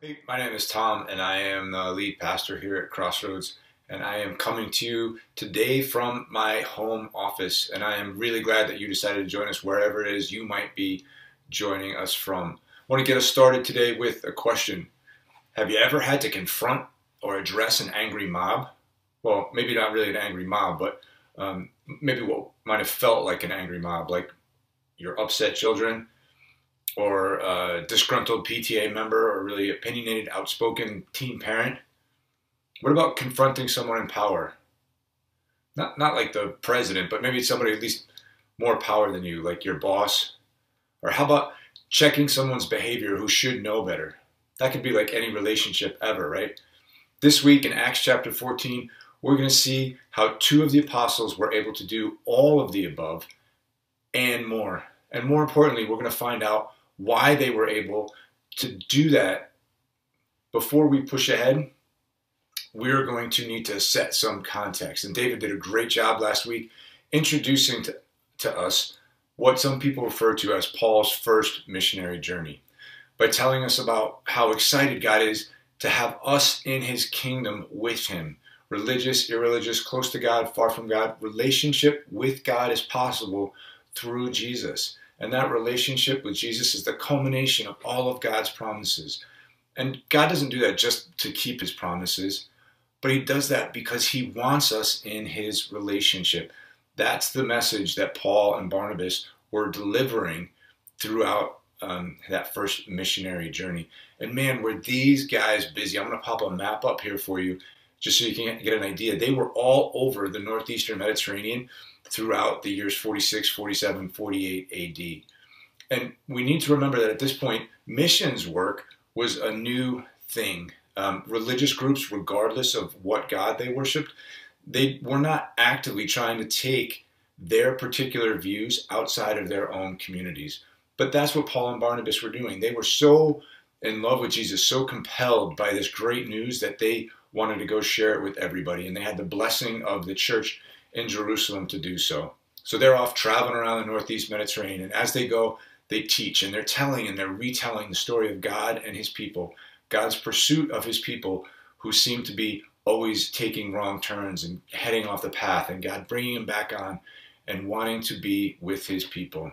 Hey, my name is Tom, and I am the lead pastor here at Crossroads. And I am coming to you today from my home office. And I am really glad that you decided to join us wherever it is you might be joining us from. I want to get us started today with a question Have you ever had to confront or address an angry mob? Well, maybe not really an angry mob, but um, maybe what might have felt like an angry mob, like your upset children or a disgruntled PTA member or really opinionated, outspoken teen parent? What about confronting someone in power? Not, not like the president, but maybe somebody at least more power than you, like your boss. Or how about checking someone's behavior who should know better? That could be like any relationship ever, right? This week in Acts chapter 14, we're going to see how two of the apostles were able to do all of the above and more. And more importantly, we're going to find out why they were able to do that. Before we push ahead we're going to need to set some context. And david did a great job last week introducing to, to us what some people refer to as paul's first missionary journey by telling us about how excited god is to have us in his kingdom with him. Religious irreligious close to god far from god relationship with god is possible through jesus and that relationship with Jesus is the culmination of all of God's promises. And God doesn't do that just to keep his promises, but he does that because he wants us in his relationship. That's the message that Paul and Barnabas were delivering throughout um, that first missionary journey. And man, were these guys busy. I'm going to pop a map up here for you just so you can get an idea. They were all over the northeastern Mediterranean throughout the years 46, 47, 48 AD. And we need to remember that at this point, missions work was a new thing. Um, religious groups, regardless of what God they worshiped, they were not actively trying to take their particular views outside of their own communities. But that's what Paul and Barnabas were doing. They were so in love with Jesus, so compelled by this great news that they wanted to go share it with everybody. And they had the blessing of the church in Jerusalem to do so. So they're off traveling around the northeast Mediterranean, and as they go, they teach and they're telling and they're retelling the story of God and his people, God's pursuit of his people who seem to be always taking wrong turns and heading off the path, and God bringing them back on and wanting to be with his people.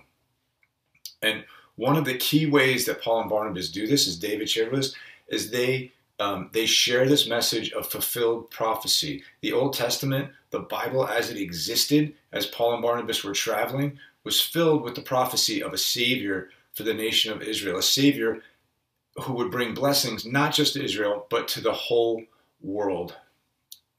And one of the key ways that Paul and Barnabas do this, as David shared with us, is they um, they share this message of fulfilled prophecy. The Old Testament, the Bible as it existed as Paul and Barnabas were traveling, was filled with the prophecy of a Savior for the nation of Israel, a Savior who would bring blessings not just to Israel, but to the whole world.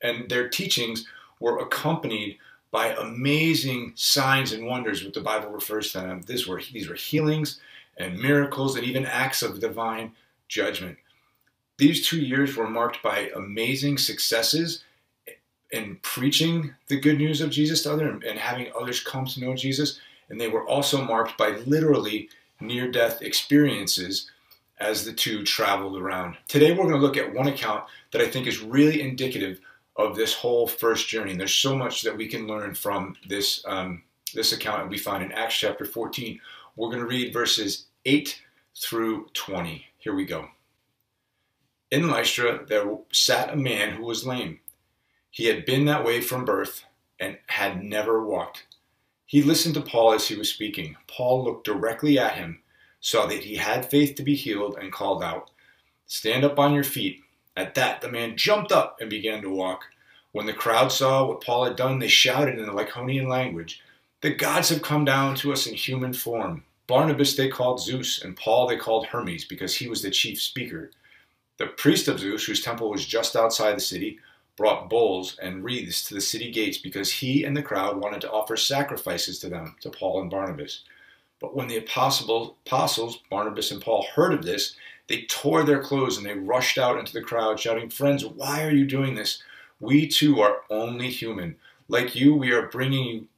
And their teachings were accompanied by amazing signs and wonders, what the Bible refers to them. These were, these were healings and miracles and even acts of divine judgment. These two years were marked by amazing successes in preaching the good news of Jesus to others and having others come to know Jesus. And they were also marked by literally near death experiences as the two traveled around. Today, we're going to look at one account that I think is really indicative of this whole first journey. And there's so much that we can learn from this, um, this account that we find in Acts chapter 14. We're going to read verses 8 through 20. Here we go. In Lystra there sat a man who was lame. He had been that way from birth and had never walked. He listened to Paul as he was speaking. Paul looked directly at him, saw that he had faith to be healed, and called out, Stand up on your feet. At that, the man jumped up and began to walk. When the crowd saw what Paul had done, they shouted in the Lycaonian language, The gods have come down to us in human form. Barnabas they called Zeus, and Paul they called Hermes, because he was the chief speaker. The priest of Zeus, whose temple was just outside the city, brought bulls and wreaths to the city gates because he and the crowd wanted to offer sacrifices to them, to Paul and Barnabas. But when the apostles, Barnabas and Paul, heard of this, they tore their clothes and they rushed out into the crowd, shouting, Friends, why are you doing this? We too are only human. Like you, we are bringing you,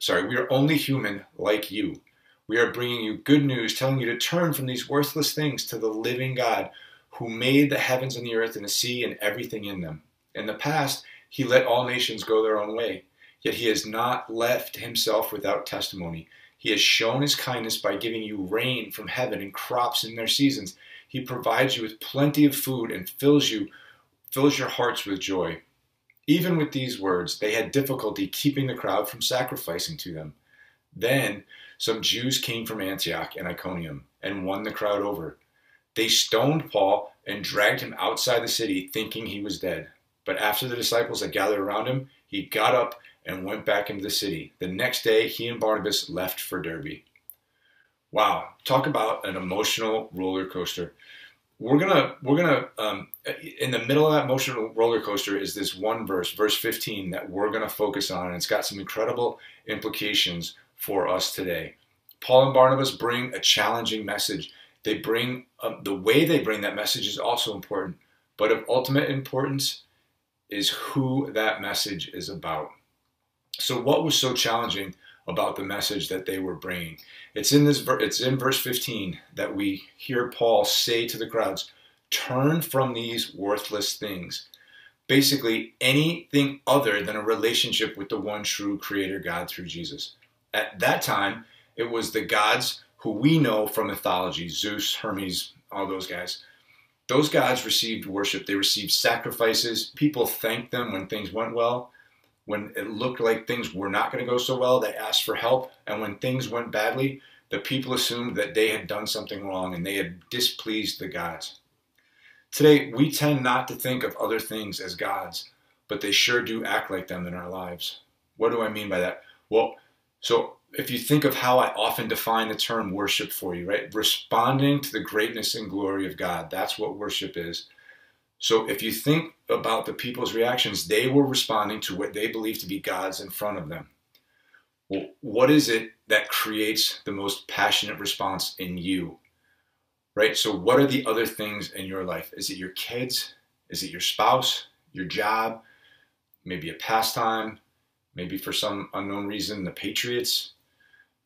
sorry, we are only human like you. We are bringing you good news, telling you to turn from these worthless things to the living God who made the heavens and the earth and the sea and everything in them. In the past, he let all nations go their own way, yet he has not left himself without testimony. He has shown his kindness by giving you rain from heaven and crops in their seasons. He provides you with plenty of food and fills you fills your hearts with joy. Even with these words, they had difficulty keeping the crowd from sacrificing to them. Then some Jews came from Antioch and Iconium and won the crowd over. They stoned Paul and dragged him outside the city, thinking he was dead. But after the disciples had gathered around him, he got up and went back into the city. The next day, he and Barnabas left for Derbe. Wow, talk about an emotional roller coaster. We're gonna we're gonna um, in the middle of that emotional roller coaster is this one verse, verse 15, that we're gonna focus on, and it's got some incredible implications for us today. Paul and Barnabas bring a challenging message. They bring um, the way they bring that message is also important, but of ultimate importance is who that message is about. So, what was so challenging about the message that they were bringing? It's in this. It's in verse 15 that we hear Paul say to the crowds, "Turn from these worthless things." Basically, anything other than a relationship with the one true Creator God through Jesus. At that time, it was the gods who we know from mythology Zeus, Hermes, all those guys. Those gods received worship, they received sacrifices. People thanked them when things went well. When it looked like things were not going to go so well, they asked for help. And when things went badly, the people assumed that they had done something wrong and they had displeased the gods. Today, we tend not to think of other things as gods, but they sure do act like them in our lives. What do I mean by that? Well, so if you think of how I often define the term worship for you, right? Responding to the greatness and glory of God. That's what worship is. So if you think about the people's reactions, they were responding to what they believe to be God's in front of them. Well, what is it that creates the most passionate response in you? Right? So what are the other things in your life? Is it your kids? Is it your spouse? Your job? Maybe a pastime? Maybe for some unknown reason, the Patriots?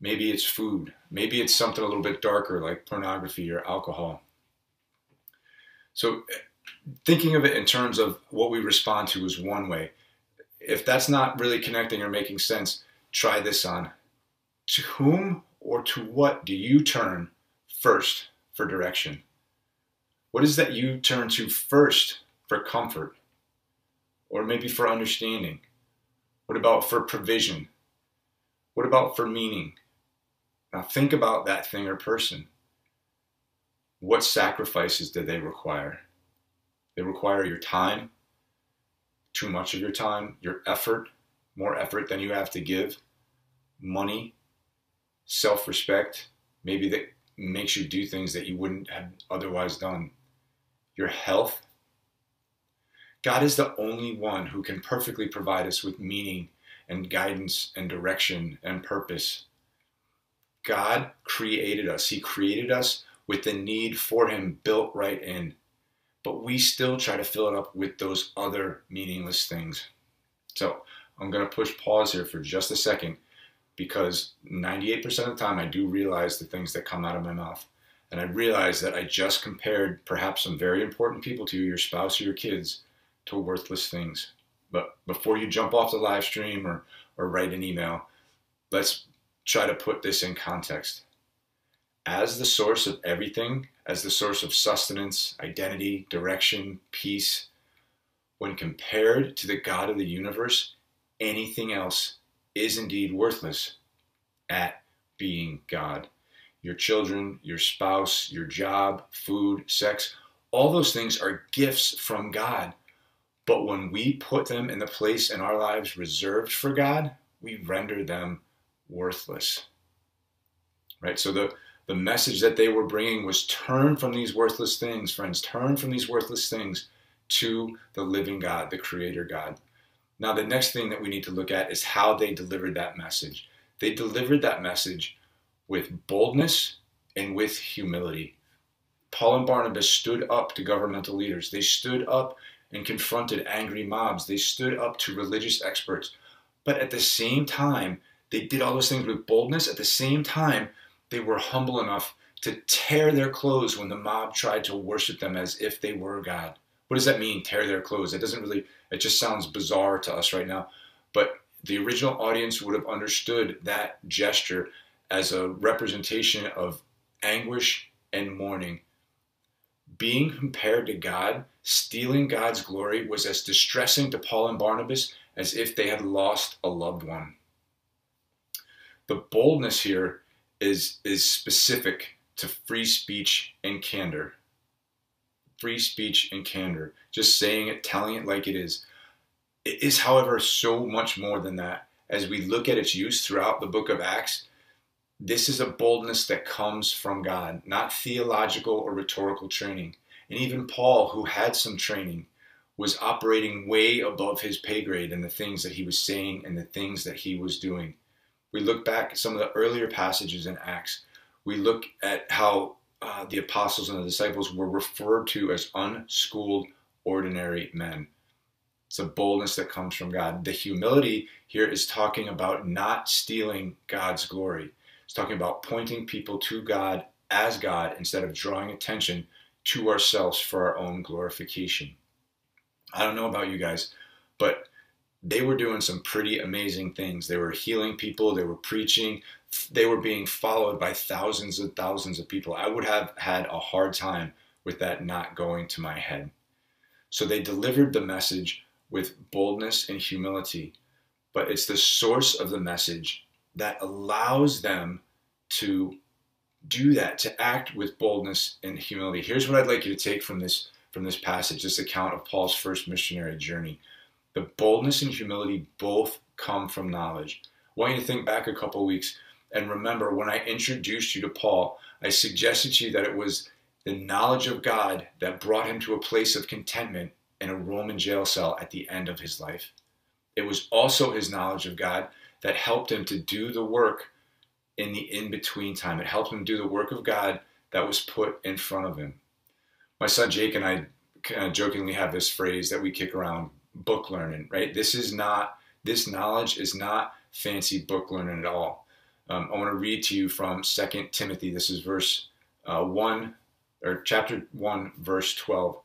Maybe it's food. Maybe it's something a little bit darker like pornography or alcohol. So, thinking of it in terms of what we respond to is one way. If that's not really connecting or making sense, try this on. To whom or to what do you turn first for direction? What is that you turn to first for comfort? Or maybe for understanding? What about for provision? What about for meaning? Now think about that thing or person. What sacrifices do they require? They require your time, too much of your time, your effort, more effort than you have to give, money, self respect, maybe that makes you do things that you wouldn't have otherwise done, your health. God is the only one who can perfectly provide us with meaning and guidance and direction and purpose. God created us. He created us with the need for Him built right in. But we still try to fill it up with those other meaningless things. So I'm going to push pause here for just a second because 98% of the time I do realize the things that come out of my mouth. And I realize that I just compared perhaps some very important people to you, your spouse or your kids, to worthless things. But before you jump off the live stream or, or write an email, let's try to put this in context. As the source of everything, as the source of sustenance, identity, direction, peace, when compared to the God of the universe, anything else is indeed worthless at being God. Your children, your spouse, your job, food, sex, all those things are gifts from God. But when we put them in the place in our lives reserved for God, we render them worthless. Right? So the, the message that they were bringing was turn from these worthless things, friends. Turn from these worthless things to the living God, the Creator God. Now, the next thing that we need to look at is how they delivered that message. They delivered that message with boldness and with humility. Paul and Barnabas stood up to governmental leaders. They stood up and confronted angry mobs. They stood up to religious experts. But at the same time, they did all those things with boldness. At the same time, they were humble enough to tear their clothes when the mob tried to worship them as if they were God. What does that mean, tear their clothes? It doesn't really, it just sounds bizarre to us right now. But the original audience would have understood that gesture as a representation of anguish and mourning. being compared to God, stealing God's glory, was as distressing to Paul and Barnabas as if they had lost a loved one. The boldness here is, is specific to free speech and candor. Free speech and candor. Just saying it, telling it like it is. It is, however, so much more than that. As we look at its use throughout the book of Acts, this is a boldness that comes from God, not theological or rhetorical training. And even Paul, who had some training, was operating way above his pay grade in the things that he was saying and the things that he was doing. We look back at some of the earlier passages in Acts. We look at how uh, the apostles and the disciples were referred to as unschooled, ordinary men. It's a boldness that comes from God. The humility here is talking about not stealing God's glory. It's talking about pointing people to God as God instead of drawing attention to ourselves for our own glorification. I don't know about you guys, but they were doing some pretty amazing things. They were healing people, they were preaching, they were being followed by thousands and thousands of people. I would have had a hard time with that not going to my head. So they delivered the message with boldness and humility, but it's the source of the message that allows them to do that, to act with boldness and humility. Here's what I'd like you to take from this from this passage, this account of Paul's first missionary journey. The boldness and humility both come from knowledge. I want you to think back a couple weeks and remember when I introduced you to Paul, I suggested to you that it was the knowledge of God that brought him to a place of contentment in a Roman jail cell at the end of his life. It was also his knowledge of God that helped him to do the work in the in between time. It helped him do the work of God that was put in front of him. My son Jake and I kind of jokingly have this phrase that we kick around book learning, right? This is not, this knowledge is not fancy book learning at all. Um, I want to read to you from Second Timothy. This is verse uh, 1, or chapter 1, verse 12.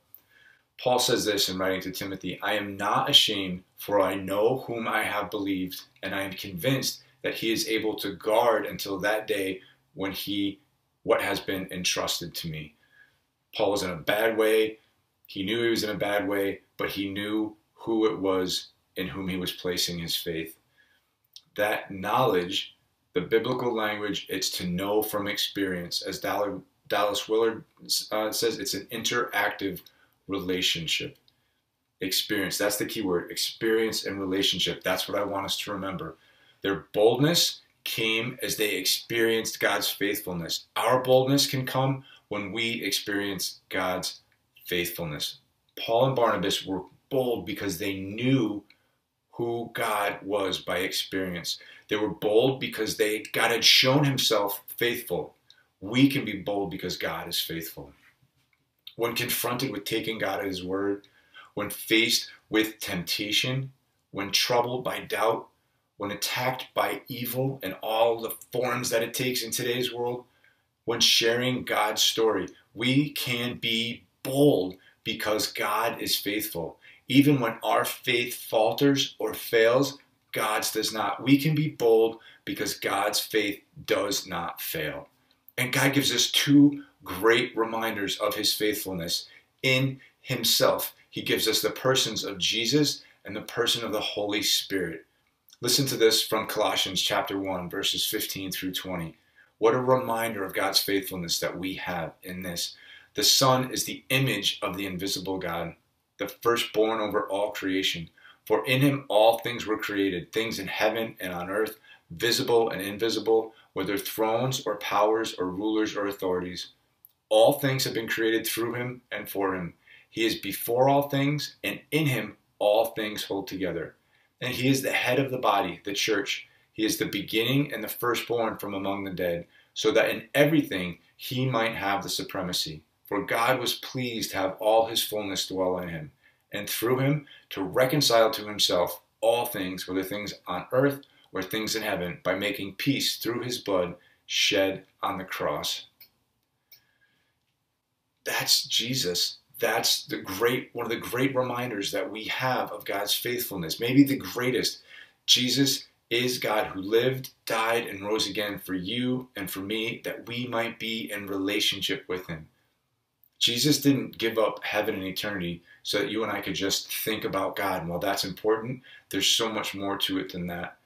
Paul says this in writing to Timothy I am not ashamed, for I know whom I have believed, and I am convinced that he is able to guard until that day when he what has been entrusted to me. Paul was in a bad way. He knew he was in a bad way, but he knew who it was in whom he was placing his faith. That knowledge, the biblical language, it's to know from experience. As Dallas Willard uh, says, it's an interactive relationship. Experience, that's the key word experience and relationship. That's what I want us to remember. Their boldness came as they experienced God's faithfulness. Our boldness can come when we experience God's faithfulness. Paul and Barnabas were bold because they knew who God was by experience. They were bold because they God had shown himself faithful. We can be bold because God is faithful. When confronted with taking God at his word, when faced with temptation, when troubled by doubt, when attacked by evil and all the forms that it takes in today's world, when sharing God's story, we can be bold because God is faithful. Even when our faith falters or fails, God's does not. We can be bold because God's faith does not fail. And God gives us two great reminders of his faithfulness in himself. He gives us the persons of Jesus and the person of the Holy Spirit. Listen to this from Colossians chapter 1 verses 15 through 20. What a reminder of God's faithfulness that we have in this. The Son is the image of the invisible God, the firstborn over all creation. For in him all things were created, things in heaven and on earth, visible and invisible, whether thrones or powers or rulers or authorities. All things have been created through him and for him. He is before all things, and in him all things hold together. And he is the head of the body, the church. He is the beginning and the firstborn from among the dead, so that in everything he might have the supremacy. For God was pleased to have all his fullness dwell in him, and through him to reconcile to himself all things, whether things on earth or things in heaven, by making peace through his blood shed on the cross. That's Jesus that's the great one of the great reminders that we have of God's faithfulness. Maybe the greatest. Jesus is God who lived, died, and rose again for you and for me that we might be in relationship with him. Jesus didn't give up heaven and eternity so that you and I could just think about God. And while that's important, there's so much more to it than that.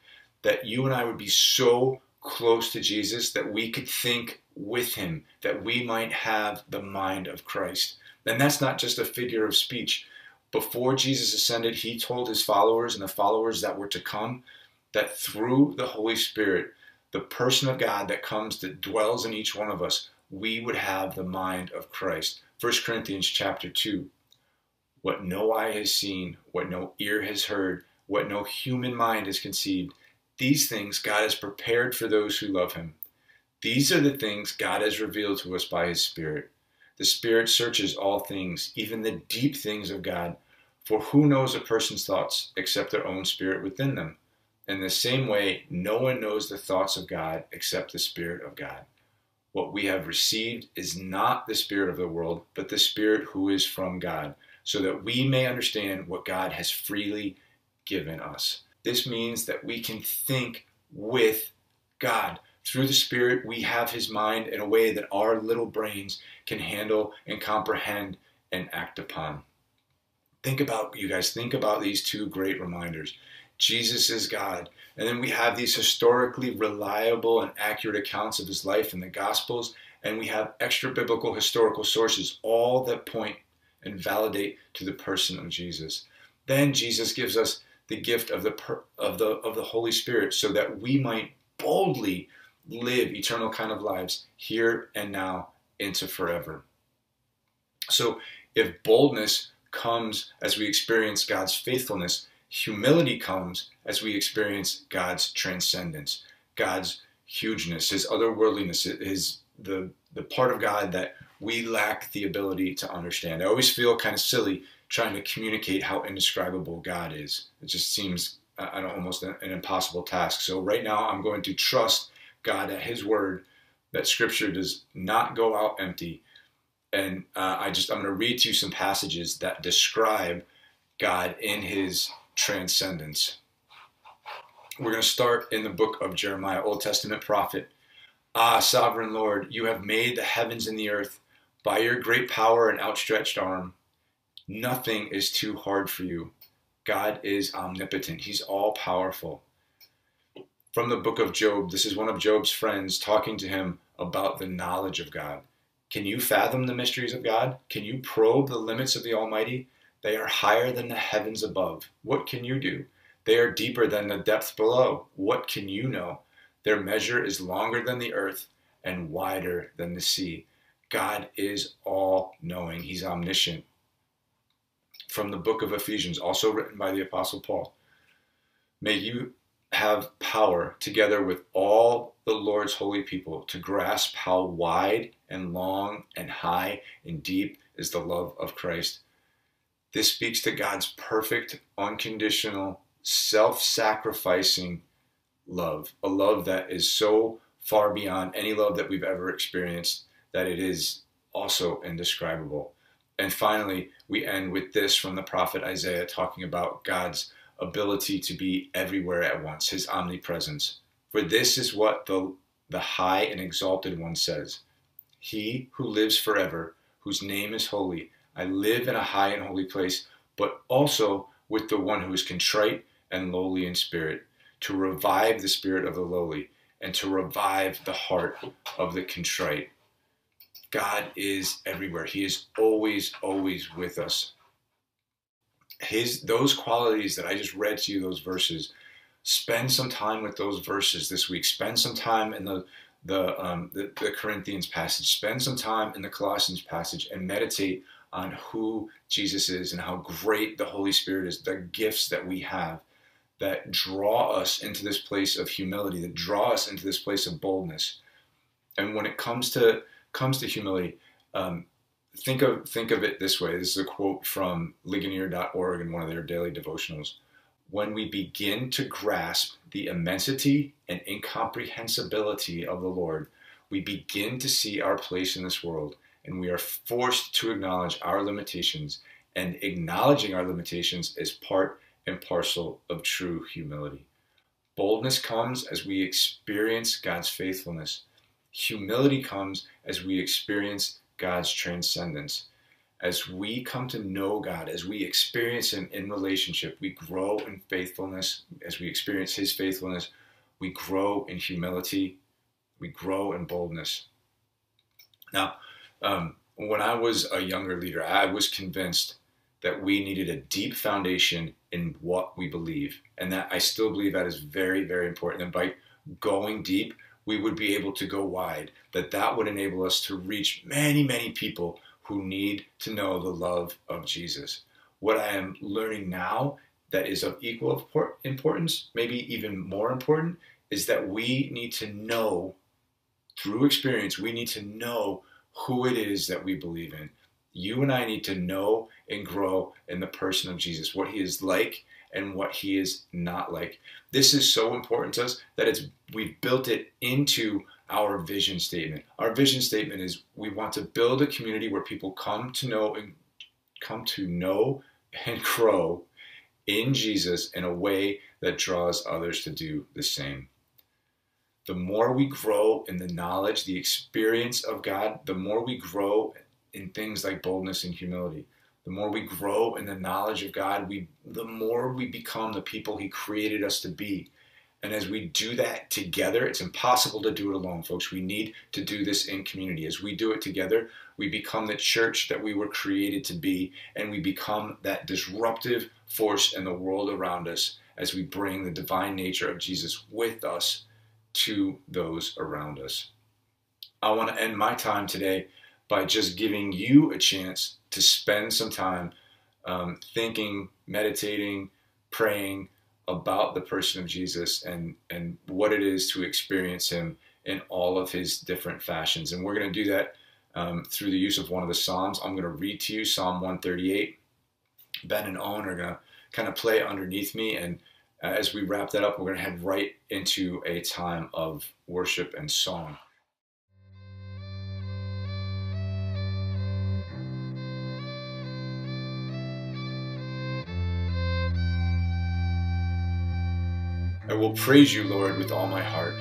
That you and I would be so close to Jesus that we could think with him, that we might have the mind of Christ. And that's not just a figure of speech. Before Jesus ascended, he told his followers and the followers that were to come that through the Holy Spirit, the person of God that comes, that dwells in each one of us, we would have the mind of Christ. 1 Corinthians chapter 2. What no eye has seen, what no ear has heard, what no human mind has conceived, these things God has prepared for those who love him. These are the things God has revealed to us by his Spirit. The Spirit searches all things, even the deep things of God. For who knows a person's thoughts except their own spirit within them? In the same way, no one knows the thoughts of God except the Spirit of God. What we have received is not the Spirit of the world, but the Spirit who is from God, so that we may understand what God has freely given us. This means that we can think with God. Through the Spirit, we have His mind in a way that our little brains can handle and comprehend and act upon. Think about, you guys, think about these two great reminders. Jesus is God. And then we have these historically reliable and accurate accounts of his life in the Gospels. And we have extra biblical historical sources, all that point and validate to the person of Jesus. Then Jesus gives us the gift of the, of the, of the Holy Spirit so that we might boldly live eternal kind of lives here and now into forever. So if boldness comes as we experience God's faithfulness, humility comes as we experience God's transcendence, God's hugeness, his otherworldliness, his the the part of God that we lack the ability to understand. I always feel kind of silly trying to communicate how indescribable God is. It just seems uh, almost an, an impossible task. So right now I'm going to trust God at his word that scripture does not go out empty. And uh, I just, I'm going to read to you some passages that describe God in his transcendence. We're going to start in the book of Jeremiah, Old Testament prophet. Ah, sovereign Lord, you have made the heavens and the earth by your great power and outstretched arm. Nothing is too hard for you. God is omnipotent, He's all powerful from the book of Job. This is one of Job's friends talking to him about the knowledge of God. Can you fathom the mysteries of God? Can you probe the limits of the Almighty? They are higher than the heavens above. What can you do? They are deeper than the depth below. What can you know? Their measure is longer than the earth and wider than the sea. God is all knowing, He's omniscient. From the book of Ephesians, also written by the Apostle Paul. May you have power together with all the Lord's holy people to grasp how wide and long and high and deep is the love of Christ. This speaks to God's perfect, unconditional, self sacrificing love, a love that is so far beyond any love that we've ever experienced that it is also indescribable. And finally, we end with this from the prophet Isaiah talking about God's ability to be everywhere at once, his omnipresence. For this is what the, the high and exalted one says He who lives forever, whose name is holy, I live in a high and holy place, but also with the one who is contrite and lowly in spirit, to revive the spirit of the lowly and to revive the heart of the contrite. God is everywhere. He is always, always with us his those qualities that I just read to you, those verses, spend some time with those verses this week. Spend some time in the the, um, the, the Corinthians passage. Spend some time in the Colossians passage and meditate on who Jesus is and how great the Holy Spirit is. The gifts that we have that draw us into this place of humility, that draw us into this place of boldness. And when it comes to comes to humility, um, think of think of it this way. This is a quote from Ligonier.org in one of their daily devotionals. When we begin to grasp the immensity and incomprehensibility of the Lord, we begin to see our place in this world, and we are forced to acknowledge our limitations. And acknowledging our limitations is part and parcel of true humility. Boldness comes as we experience God's faithfulness. Humility comes as we experience God's transcendence. as we come to know God, as we experience Him in relationship, we grow in faithfulness. As we experience His faithfulness, we grow in humility, we grow in boldness. Now, um, when I was a younger leader, I was convinced that we needed a deep foundation in what we believe. And that I still believe that is very, very important. And by going deep, we would be able to go wide, that that would enable us to reach many, many people who need to know the love of Jesus. What I am learning now that is of equal importance, maybe even more important, is that we need to know through experience, we need to know who it is that we believe in. You and I need to know and grow in the person of Jesus, what he is like and what he is not like. This is so important to us that it's we've built it into our vision statement. Our vision statement is we want to build a community where people come to know and come to know and grow in Jesus in a way that draws others to do the same. The more we grow in the knowledge, the experience of God, the more we grow in things like boldness and humility. The more we grow in the knowledge of God, we the more we become the people He created us to be. And as we do that together, it's impossible to do it alone, folks. We need to do this in community. As we do it together, we become the church that we were created to be, and we become that disruptive force in the world around us as we bring the divine nature of Jesus with us to those around us. I want to end my time today by just giving you a chance to spend some time um, thinking, meditating, praying about the person of Jesus and, and what it is to experience him in all of his different fashions. And we're going to do that um, through the use of one of the Psalms. I'm going to read to you Psalm 138. Ben and Owen are going to kind of play underneath me. And as we wrap that up, we're going to head right into a time of worship and song. I will praise you, Lord, with all my heart.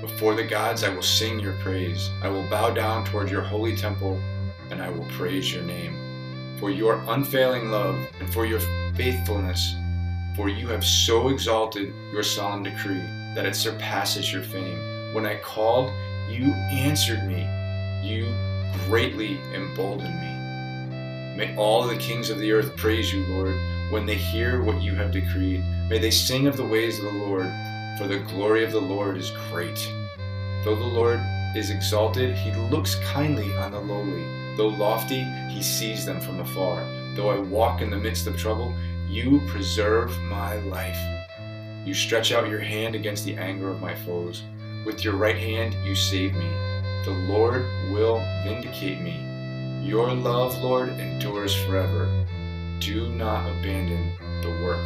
Before the gods, I will sing your praise. I will bow down toward your holy temple, and I will praise your name. For your unfailing love and for your faithfulness, for you have so exalted your solemn decree that it surpasses your fame. When I called, you answered me. You greatly emboldened me. May all the kings of the earth praise you, Lord when they hear what you have decreed. May they sing of the ways of the Lord, for the glory of the Lord is great. Though the Lord is exalted, he looks kindly on the lowly. Though lofty, he sees them from afar. Though I walk in the midst of trouble, you preserve my life. You stretch out your hand against the anger of my foes. With your right hand, you save me. The Lord will vindicate me. Your love, Lord, endures forever do not abandon the work